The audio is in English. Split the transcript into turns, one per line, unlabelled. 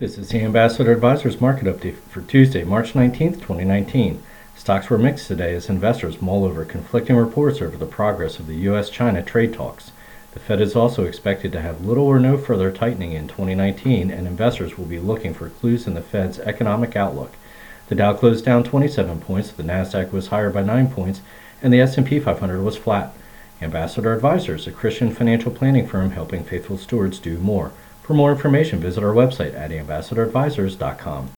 This is the Ambassador Advisors market update for Tuesday, March 19th, 2019. Stocks were mixed today as investors mull over conflicting reports over the progress of the U.S. China trade talks. The Fed is also expected to have little or no further tightening in 2019, and investors will be looking for clues in the Fed's economic outlook. The Dow closed down 27 points, the Nasdaq was higher by 9 points, and the S&P 500 was flat. Ambassador Advisors, a Christian financial planning firm helping faithful stewards do more. For more information, visit our website at ambassadoradvisors.com.